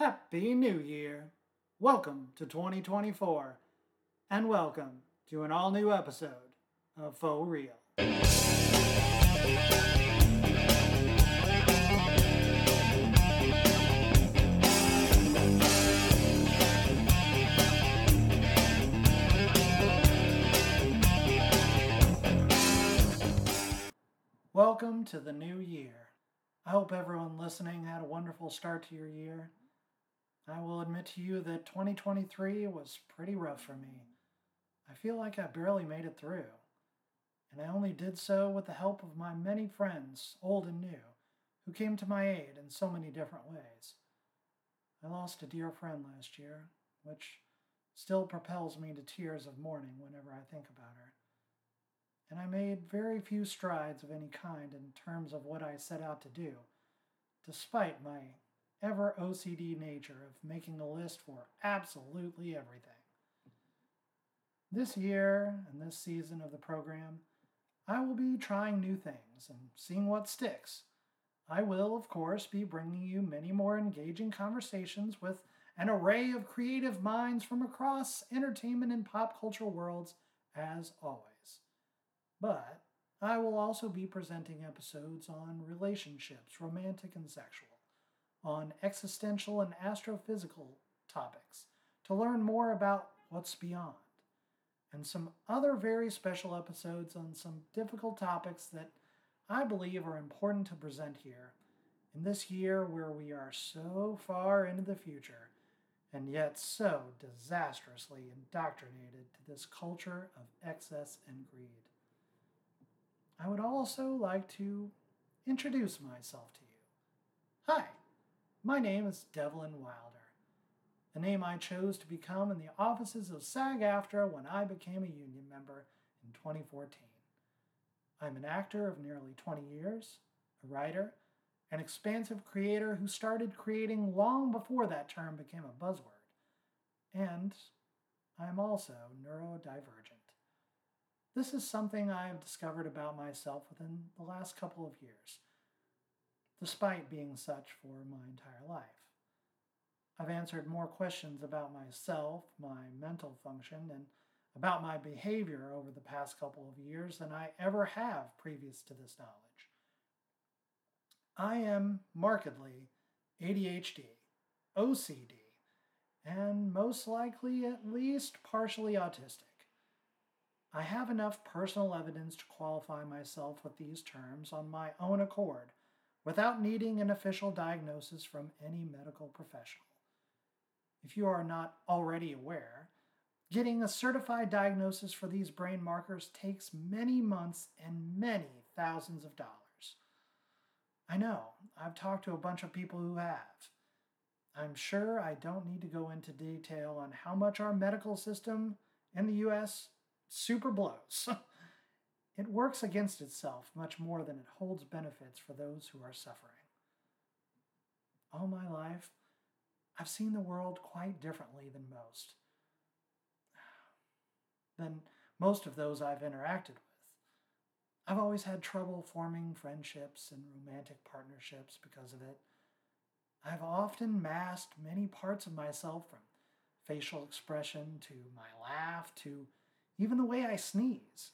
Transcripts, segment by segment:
Happy New Year! Welcome to 2024, and welcome to an all new episode of Faux Real. Welcome to the new year. I hope everyone listening had a wonderful start to your year. I will admit to you that 2023 was pretty rough for me. I feel like I barely made it through, and I only did so with the help of my many friends, old and new, who came to my aid in so many different ways. I lost a dear friend last year, which still propels me to tears of mourning whenever I think about her and I made very few strides of any kind in terms of what I set out to do, despite my ever OCD nature of making a list for absolutely everything. This year and this season of the program, I will be trying new things and seeing what sticks. I will, of course, be bringing you many more engaging conversations with an array of creative minds from across entertainment and pop culture worlds, as always. But I will also be presenting episodes on relationships, romantic and sexual, on existential and astrophysical topics to learn more about what's beyond, and some other very special episodes on some difficult topics that I believe are important to present here in this year where we are so far into the future and yet so disastrously indoctrinated to this culture of excess and greed. I would also like to introduce myself to you. Hi, my name is Devlin Wilder, the name I chose to become in the offices of SAG AFTRA when I became a union member in 2014. I'm an actor of nearly 20 years, a writer, an expansive creator who started creating long before that term became a buzzword, and I'm also neurodivergent. This is something I have discovered about myself within the last couple of years, despite being such for my entire life. I've answered more questions about myself, my mental function, and about my behavior over the past couple of years than I ever have previous to this knowledge. I am markedly ADHD, OCD, and most likely at least partially autistic. I have enough personal evidence to qualify myself with these terms on my own accord without needing an official diagnosis from any medical professional. If you are not already aware, getting a certified diagnosis for these brain markers takes many months and many thousands of dollars. I know, I've talked to a bunch of people who have. I'm sure I don't need to go into detail on how much our medical system in the US super blows. it works against itself much more than it holds benefits for those who are suffering. All my life, I've seen the world quite differently than most. Than most of those I've interacted with. I've always had trouble forming friendships and romantic partnerships because of it. I've often masked many parts of myself from facial expression to my laugh to even the way I sneeze.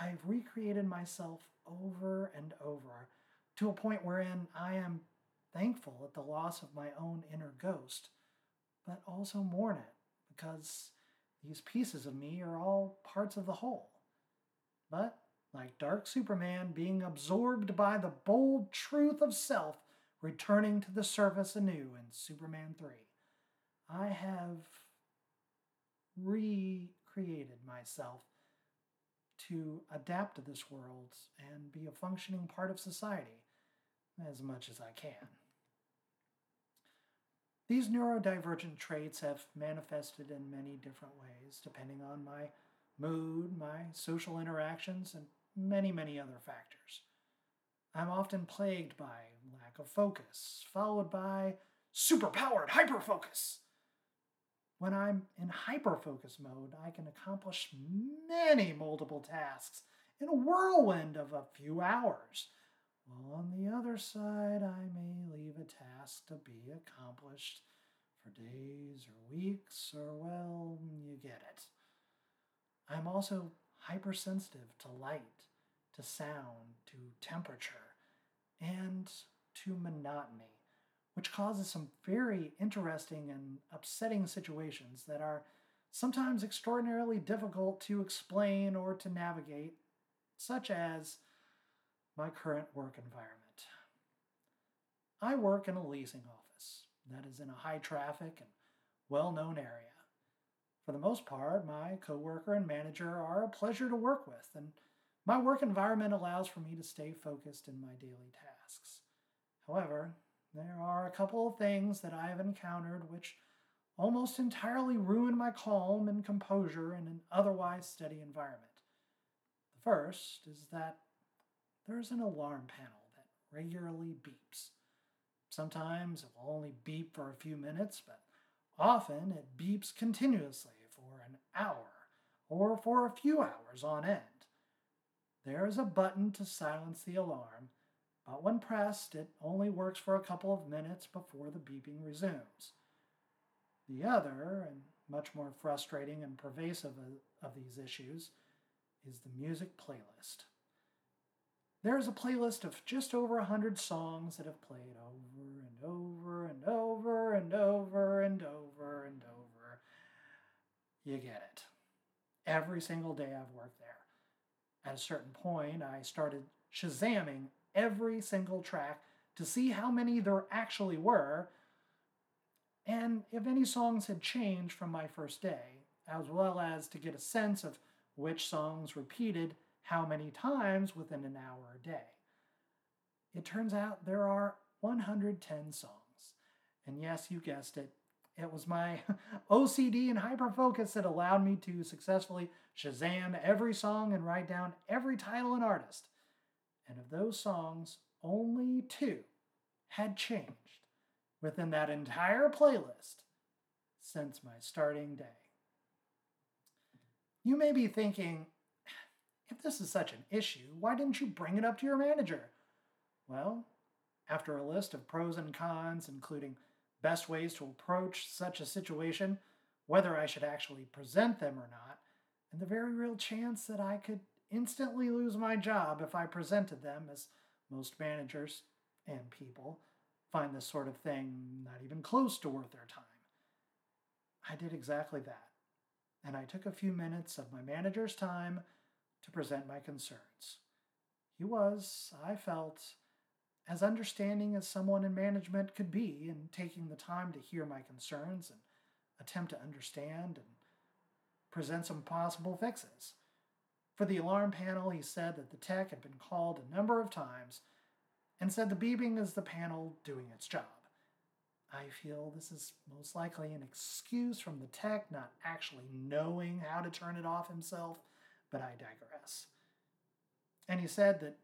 I've recreated myself over and over to a point wherein I am thankful at the loss of my own inner ghost, but also mourn it because these pieces of me are all parts of the whole. But, like Dark Superman being absorbed by the bold truth of self returning to the surface anew in Superman 3, I have re created myself to adapt to this world and be a functioning part of society as much as I can. These neurodivergent traits have manifested in many different ways, depending on my mood, my social interactions, and many, many other factors. I'm often plagued by lack of focus, followed by superpowered hyperfocus, when I'm in hyperfocus mode, I can accomplish many multiple tasks in a whirlwind of a few hours. While on the other side, I may leave a task to be accomplished for days or weeks, or well, you get it. I'm also hypersensitive to light, to sound, to temperature, and to monotony, which causes some very interesting and upsetting situations that are sometimes extraordinarily difficult to explain or to navigate, such as my current work environment. I work in a leasing office that is in a high traffic and well known area. For the most part, my coworker and manager are a pleasure to work with, and my work environment allows for me to stay focused in my daily tasks. However, there are a couple of things that I have encountered which almost entirely ruin my calm and composure in an otherwise steady environment. The first is that there is an alarm panel that regularly beeps. Sometimes it will only beep for a few minutes, but often it beeps continuously for an hour or for a few hours on end. There is a button to silence the alarm, when pressed, it only works for a couple of minutes before the beeping resumes. The other, and much more frustrating and pervasive of, of these issues, is the music playlist. There is a playlist of just over a hundred songs that have played over and over and over and over and over and over. You get it. Every single day I've worked there. At a certain point, I started shazamming every single track to see how many there actually were and if any songs had changed from my first day, as well as to get a sense of which songs repeated how many times within an hour a day. It turns out there are 110 songs. And yes, you guessed it, it was my OCD and hyperfocus that allowed me to successfully Shazam every song and write down every title and artist. And of those songs, only two had changed within that entire playlist since my starting day. You may be thinking, if this is such an issue, why didn't you bring it up to your manager? Well, after a list of pros and cons, including best ways to approach such a situation, whether I should actually present them or not, and the very real chance that I could instantly lose my job if I presented them, as most managers and people find this sort of thing not even close to worth their time. I did exactly that, and I took a few minutes of my manager's time to present my concerns. He was, I felt, as understanding as someone in management could be in taking the time to hear my concerns and attempt to understand and present some possible fixes. For the alarm panel, he said that the tech had been called a number of times and said the beeping is the panel doing its job. I feel this is most likely an excuse from the tech not actually knowing how to turn it off himself, but I digress. And he said that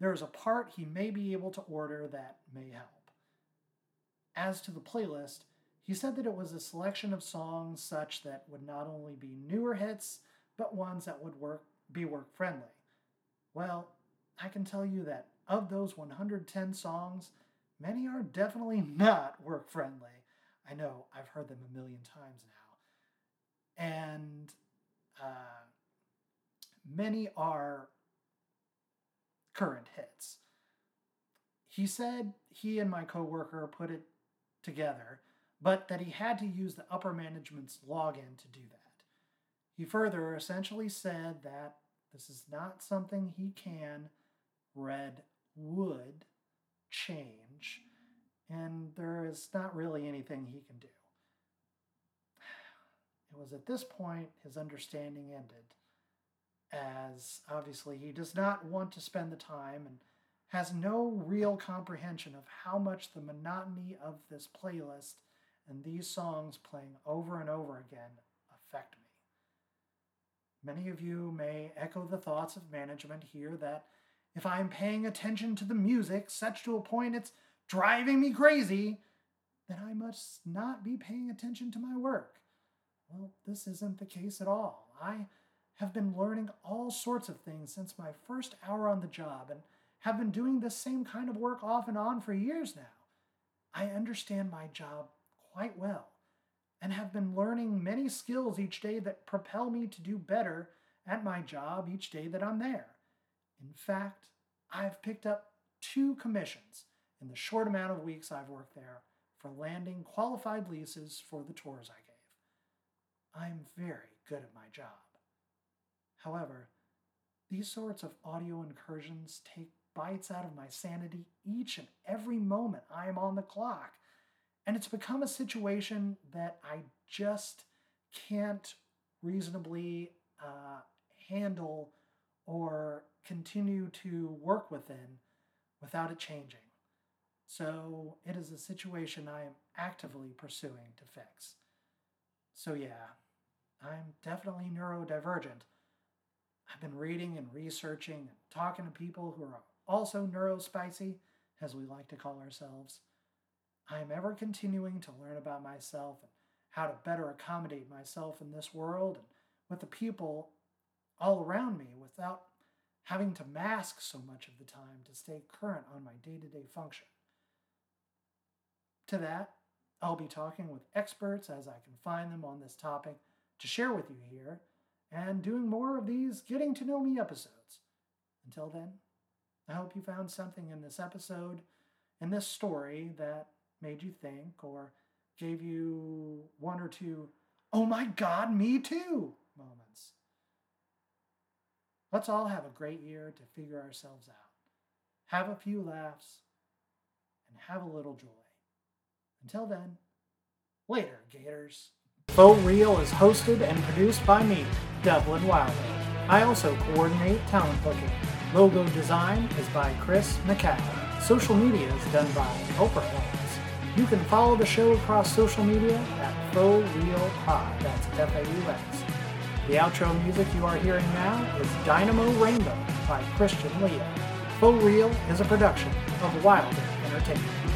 there is a part he may be able to order that may help. As to the playlist, he said that it was a selection of songs such that would not only be newer hits, but ones that would work be work friendly. Well, I can tell you that of those 110 songs, many are definitely not work friendly. I know, I've heard them a million times now. And uh, many are current hits. He said he and my coworker put it together, but that he had to use the upper management's login to do that. He further essentially said that this is not something he can, read, would change, and there is not really anything he can do. It was at this point his understanding ended, as obviously he does not want to spend the time and has no real comprehension of how much the monotony of this playlist and these songs playing over and over again affect me. Many of you may echo the thoughts of management here that if I'm paying attention to the music, such to a point it's driving me crazy, then I must not be paying attention to my work. Well, this isn't the case at all. I have been learning all sorts of things since my first hour on the job and have been doing this same kind of work off and on for years now. I understand my job quite well, and have been learning many skills each day that propel me to do better at my job each day that I'm there. In fact, I've picked up two commissions in the short amount of weeks I've worked there for landing qualified leases for the tours I gave. I'm very good at my job. However, these sorts of audio incursions take bites out of my sanity each and every moment I am on the clock. And it's become a situation that I just can't reasonably uh, handle or continue to work within without it changing. So it is a situation I am actively pursuing to fix. So, yeah, I'm definitely neurodivergent. I've been reading and researching and talking to people who are also neurospicy, as we like to call ourselves. I am ever continuing to learn about myself and how to better accommodate myself in this world and with the people all around me without having to mask so much of the time to stay current on my day to day function. To that, I'll be talking with experts as I can find them on this topic to share with you here and doing more of these getting to know me episodes. Until then, I hope you found something in this episode, in this story, that made you think or gave you one or two, oh my God, me too moments. Let's all have a great year to figure ourselves out, have a few laughs, and have a little joy. Until then, later, Gators. Faux Real is hosted and produced by me, Devlin Wilder. I also coordinate talent booking. Logo design is by Chris Michaud. Social media is done by Oprah. You can follow the show across social media at Faux Real Pod. That's F-A-U-X. The outro music you are hearing now is Dynamo Rainbow by Christian Leo. Faux Real is a production of Wilder Entertainment.